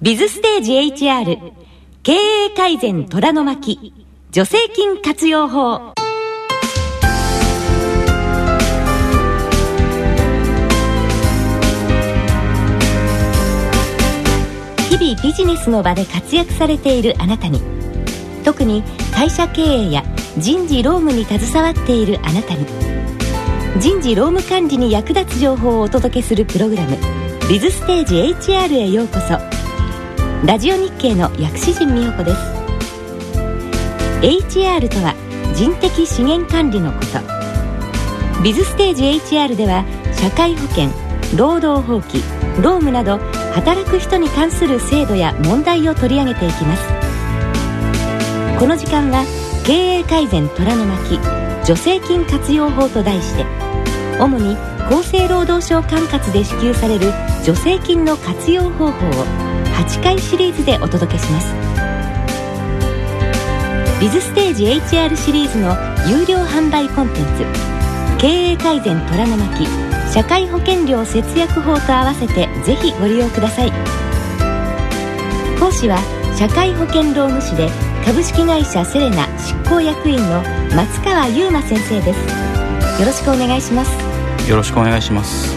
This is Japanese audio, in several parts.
ビズステージ HR 経営改善虎の巻助成金活用法。日々ビジネスの場で活躍されているあなたに特に会社経営や人事労務に携わっているあなたに人事労務管理に役立つ情報をお届けするプログラム「ビズステージ HR」へようこそ。ラジオ日経の薬師陣美穂子です。HR とは人的資源管理のこと。ビズステージ HR では社会保険労働法規労務など働く人に関する制度や問題を取り上げていきます。この時間は経営改善虎の巻助成金活用法と題して主に厚生労働省管轄で支給される助成金の活用方法を8回シリーズでお届けします。ビズステージ HR シリーズの有料販売コンテンツ。経営改善虎の巻。社会保険料節約法と合わせてぜひご利用ください。講師は社会保険労務士で株式会社セレナ執行役員の松川優馬先生です。よろしくお願いします。よろしくお願いします。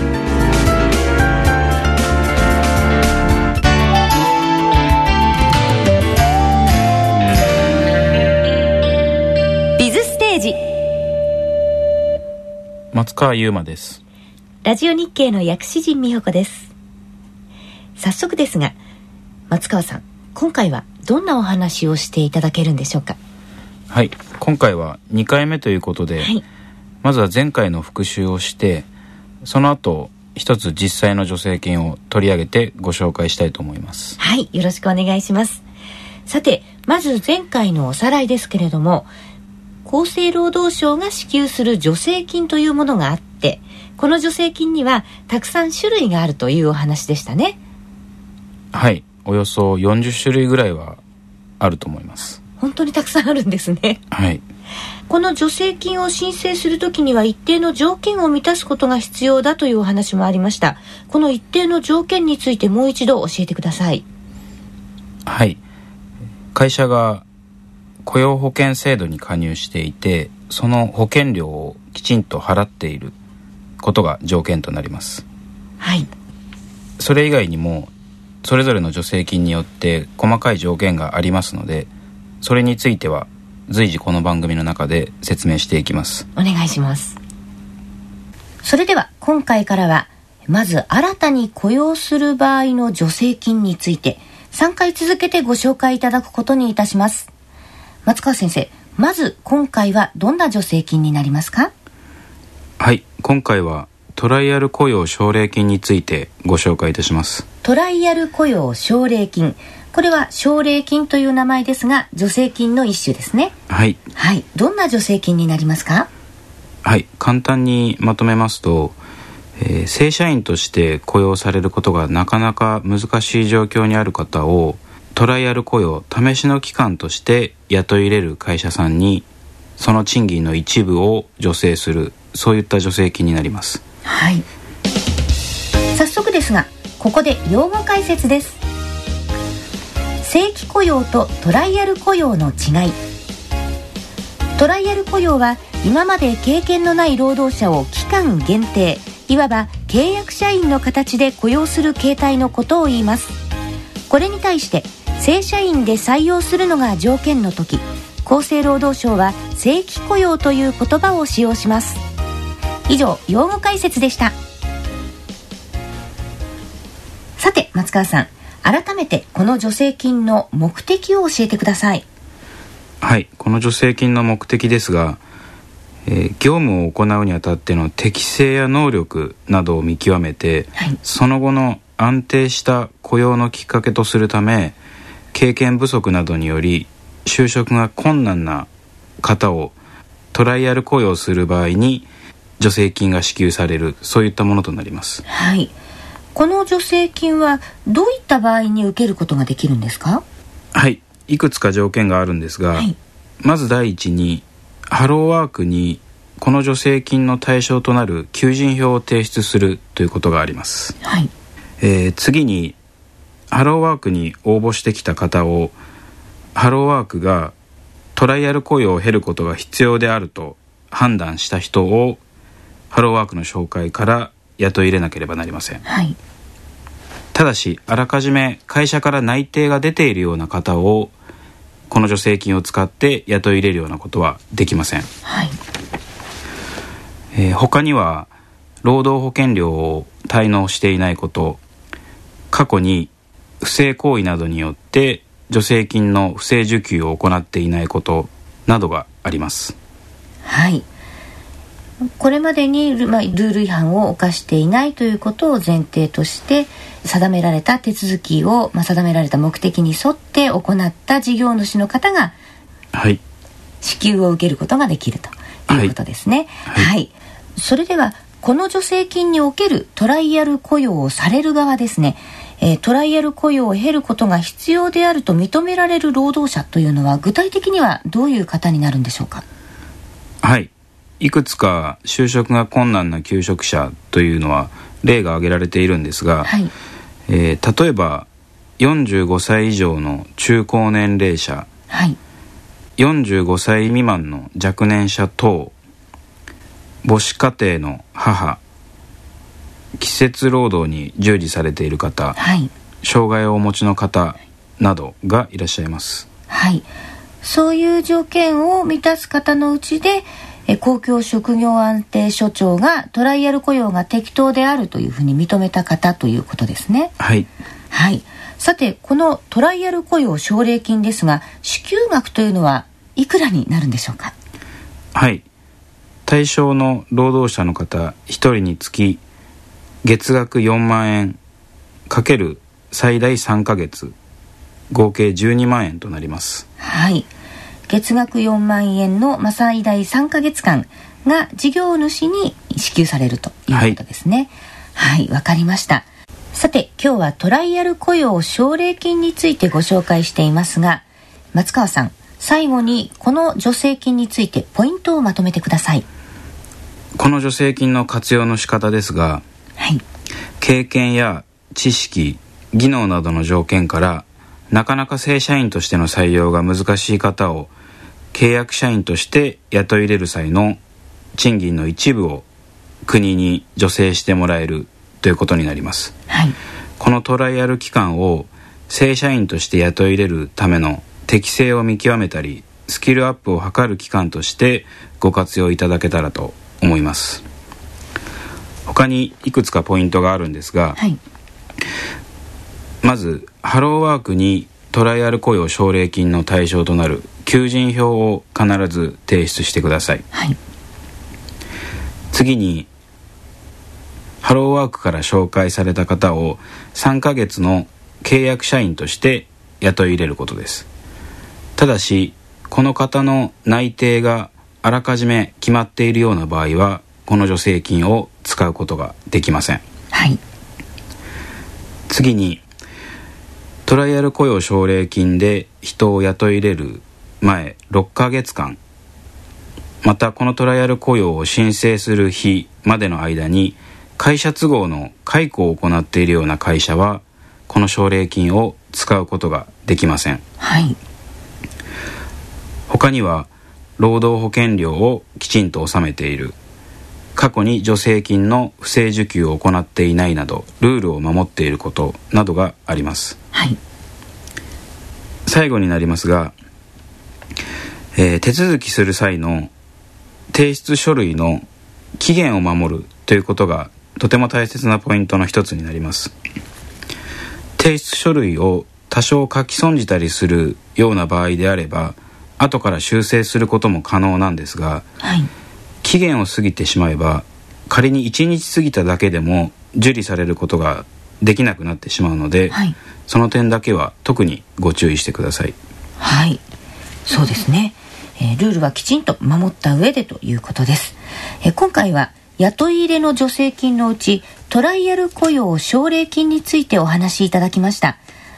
松川優馬です。ラジオ日経の薬師陣美穂子です。早速ですが松川さん今回はどんなお話をしていただけるんでしょうか？はい。今回は2回目ということで、はい。まずは前回の復習をしてその後一つ実際の助成金を取り上げてご紹介したいと思います。はい、よろしくお願いします。さて、まず前回のおさらいですけれども、厚生労働省が支給する助成金というものがあって、この助成金にはたくさん種類があるというお話でしたね。はいおよそ40種類ぐらいはあると思います本当にたくさんあるんですね。はいこの助成金を申請するときには一定の条件を満たすことが必要だというお話もありました。この一定の条件についてもう一度教えてください。はい会社が雇用保険制度に加入していてその保険料をきちんと払っていることが条件となります。はい。それ以外にもそれぞれの助成金によって細かい条件がありますのでそれについては随時この番組の中で説明していきます。お願いします。それでは今回からはまず新たに雇用する場合の助成金について3回続けてご紹介いただくことにいたします松川先生まず今回はどんな助成金になりますか？はい今回はトライアル雇用奨励金についてご紹介いたします。トライアル雇用奨励金。これは奨励金という名前ですが助成金の一種ですね。はい。はい。どんな助成金になりますか？はい簡単にまとめますと、えー正社員として雇用されることがなかなか難しい状況にある方をトライアル雇用試しの期間として雇い入れる会社さんにその賃金の一部を助成するそういった助成金になります。はい。早速ですがここで用語解説です。正規雇用とトライアル雇用の違い。トライアル雇用は今まで経験のない労働者を期間限定いわば契約社員の形で雇用する形態のことを言います。これに対して正社員で採用するのが条件の時厚生労働省は正規雇用という言葉を使用します。以上用語解説でした。さて松川さん改めてこの助成金の目的を教えてください。はいこの助成金の目的ですが、えー業務を行うにあたっての適性や能力などを見極めて、はい。その後の安定した雇用のきっかけとするため経験不足などにより就職が困難な方をトライアル雇用する場合に助成金が支給されるそういったものとなります。はい。この助成金はどういった場合に受けることができるんですか？はい。いくつか条件があるんですが、はい。まず第一にハローワークにこの助成金の対象となる求人票を提出するということがあります、はい。えー次にハローワークに応募してきた方をハローワークがトライアル雇用を経ることが必要であると判断した人をハローワークの紹介から雇い入れなければなりません、はい、ただしあらかじめ会社から内定が出ているような方をこの助成金を使って雇い入れるようなことはできません、はい。えー、他には労働保険料を滞納していないこと過去に不正行為などによって助成金の不正受給を行っていないことなどがあります。はい。これまでにル,、まあ、ルール違反を犯していないということを前提として定められた手続きを、まあ、定められた目的に沿って行った事業主の方が、はい、支給を受けることができるということですね。はい、はい、それではこの助成金におけるトライアル雇用をされる側ですねえー、トライアル雇用を経ることが必要であると認められる労働者というのは具体的にはどういう方になるんでしょうか？はい。いくつか就職が困難な求職者というのは例が挙げられているんですが、はい、えー、例えば45歳以上の中高年齢者、はい、45歳未満の若年者等母子家庭の母季節労働に従事されている方、はい、障害をお持ちの方などがいらっしゃいます。はい。そういう条件を満たす方のうちでえ公共職業安定所長がトライアル雇用が適当であるというふうに認めた方ということですね。はい。はい。さてこのトライアル雇用奨励金ですが支給額というのはいくらになるんでしょうか？はい。対象の労働者の方1人につき月額4万円かける最大3ヶ月合計12万円となります。はい。月額4万円の、まあ、最大3ヶ月間が事業主に支給されるということですね。はいわ、はい、かりました。さて今日はトライアル雇用奨励金についてご紹介していますが松川さん最後にこの助成金についてポイントをまとめてください。この助成金の活用の仕方ですがはい、経験や知識技能などの条件からなかなか正社員としての採用が難しい方を契約社員として雇い入れる際の賃金の一部を国に助成してもらえるということになります、はい、このトライアル期間を正社員として雇い入れるための適性を見極めたりスキルアップを図る期間としてご活用いただけたらと思います他にいくつかポイントがあるんですが、はい、まずハローワークにトライアル雇用奨励金の対象となる求人票を必ず提出してください、はい、次にハローワークから紹介された方を3ヶ月の契約社員として雇い入れることです。ただしこの方の内定があらかじめ決まっているような場合はこの助成金を使うことができません、はい、次にトライアル雇用奨励金で人を雇い入れる前6ヶ月間。またこのトライアル雇用を申請する日までの間に会社都合の解雇を行っているような会社はこの奨励金を使うことができません、はい、他には労働保険料をきちんと納めている過去に助成金の不正受給を行っていないなどルールを守っていることなどがあります、はい、最後になりますが、えー、手続きする際の提出書類の期限を守るということがとても大切なポイントの一つになります。提出書類を多少書き損じたりするような場合であれば後から修正することも可能なんですが、はい期限を過ぎてしまえば仮に1日過ぎただけでも受理されることができなくなってしまうので、はい、その点だけは特にご注意してください。はい。そうですね、えー、ルールはきちんと守った上でということです、えー、今回は雇い入れの助成金のうちトライアル雇用奨励金についてお話しいただきました。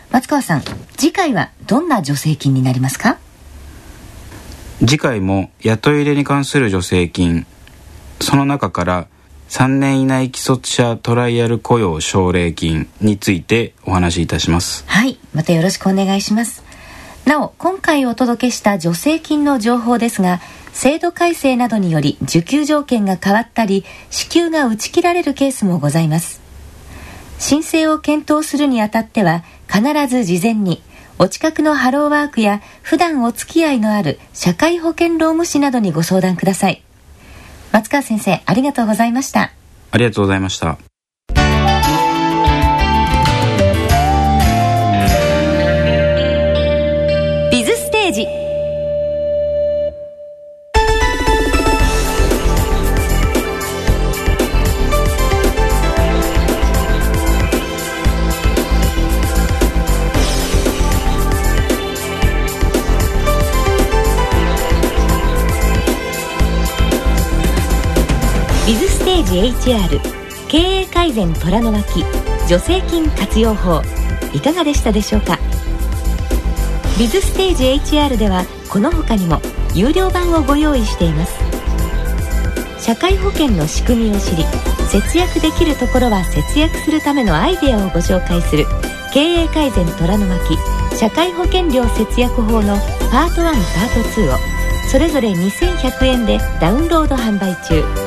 松川さん次回はどんな助成金になりますか？次回も雇い入れに関する助成金その中から3年以内既卒者トライアル雇用奨励金についてお話しいたします。はいまたよろしくお願いします。なお今回お届けした助成金の情報ですが制度改正などにより受給条件が変わったり支給が打ち切られるケースもございます。申請を検討するにあたっては必ず事前にお近くのハローワークや普段お付き合いのある社会保険労務士などにご相談ください。松川先生ありがとうございました。ありがとうございました。ビズステージ HR 経営改善虎の巻助成金活用法いかがでしたでしょうかビズステージ HR ではこの他にも有料版をご用意しています社会保険の仕組みを知り節約できるところは節約するためのアイデアをご紹介する経営改善虎の巻社会保険料節約法のパート1パート2をそれぞれ2100円でダウンロード販売中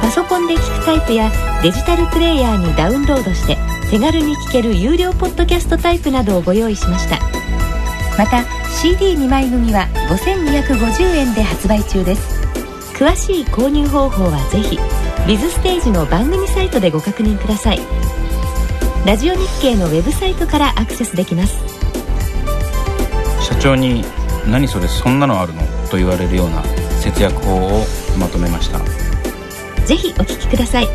パソコンで聞くタイプやデジタルプレイヤーにダウンロードして手軽に聞ける有料ポッドキャストタイプなどをご用意しました。また CD2 枚組は5250円で発売中です。詳しい購入方法はぜひビズステージの番組サイトでご確認ください。ラジオ日経のウェブサイトからアクセスできます。社長に「何それそんなのあるの?」と言われるような節約法をまとめました。ぜひお聞きください。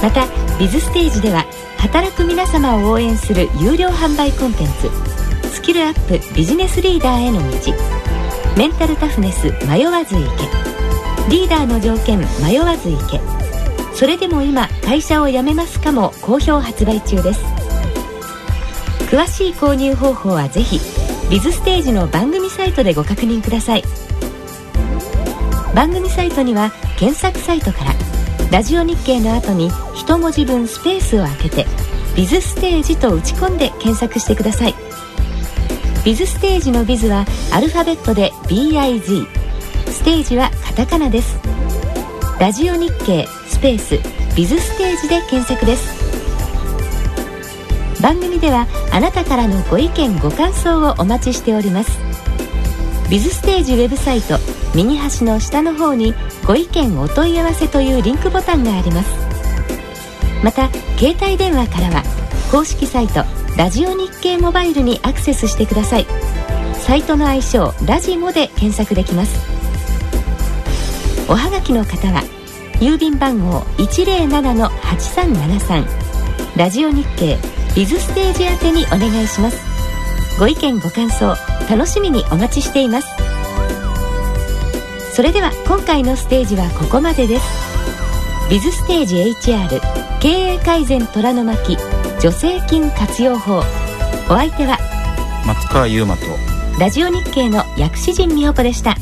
またビズステージでは働く皆様を応援する有料販売コンテンツスキルアップビジネスリーダーへの道メンタルタフネス迷わず行けリーダーの条件迷わず行けそれでも今会社を辞めますかも好評発売中です。詳しい購入方法はぜひビズステージの番組サイトでご確認ください。番組サイトには検索サイトからラジオ日経の後に一文字分スペースを空けてビズステージと打ち込んで検索してください。ビズステージのビズはアルファベットで BIZ ステージはカタカナです。ラジオ日経スペースビズステージで検索です。番組ではあなたからのご意見ご感想をお待ちしております。ビズステージウェブサイト右端の下の方にご意見お問い合わせというリンクボタンがあります。また携帯電話からは公式サイトラジオ日経モバイルにアクセスしてください。サイトの愛称ラジモで検索できます。おはがきの方は郵便番号107-8373ラジオ日経ビズステージ宛てにお願いします。ご意見ご感想楽しみにお待ちしています。それでは今回のステージはここまでです。ビズステージ HR 経営改善虎の巻助成金活用法。お相手は松川優馬とラジオ日経の薬師陣美穂子でした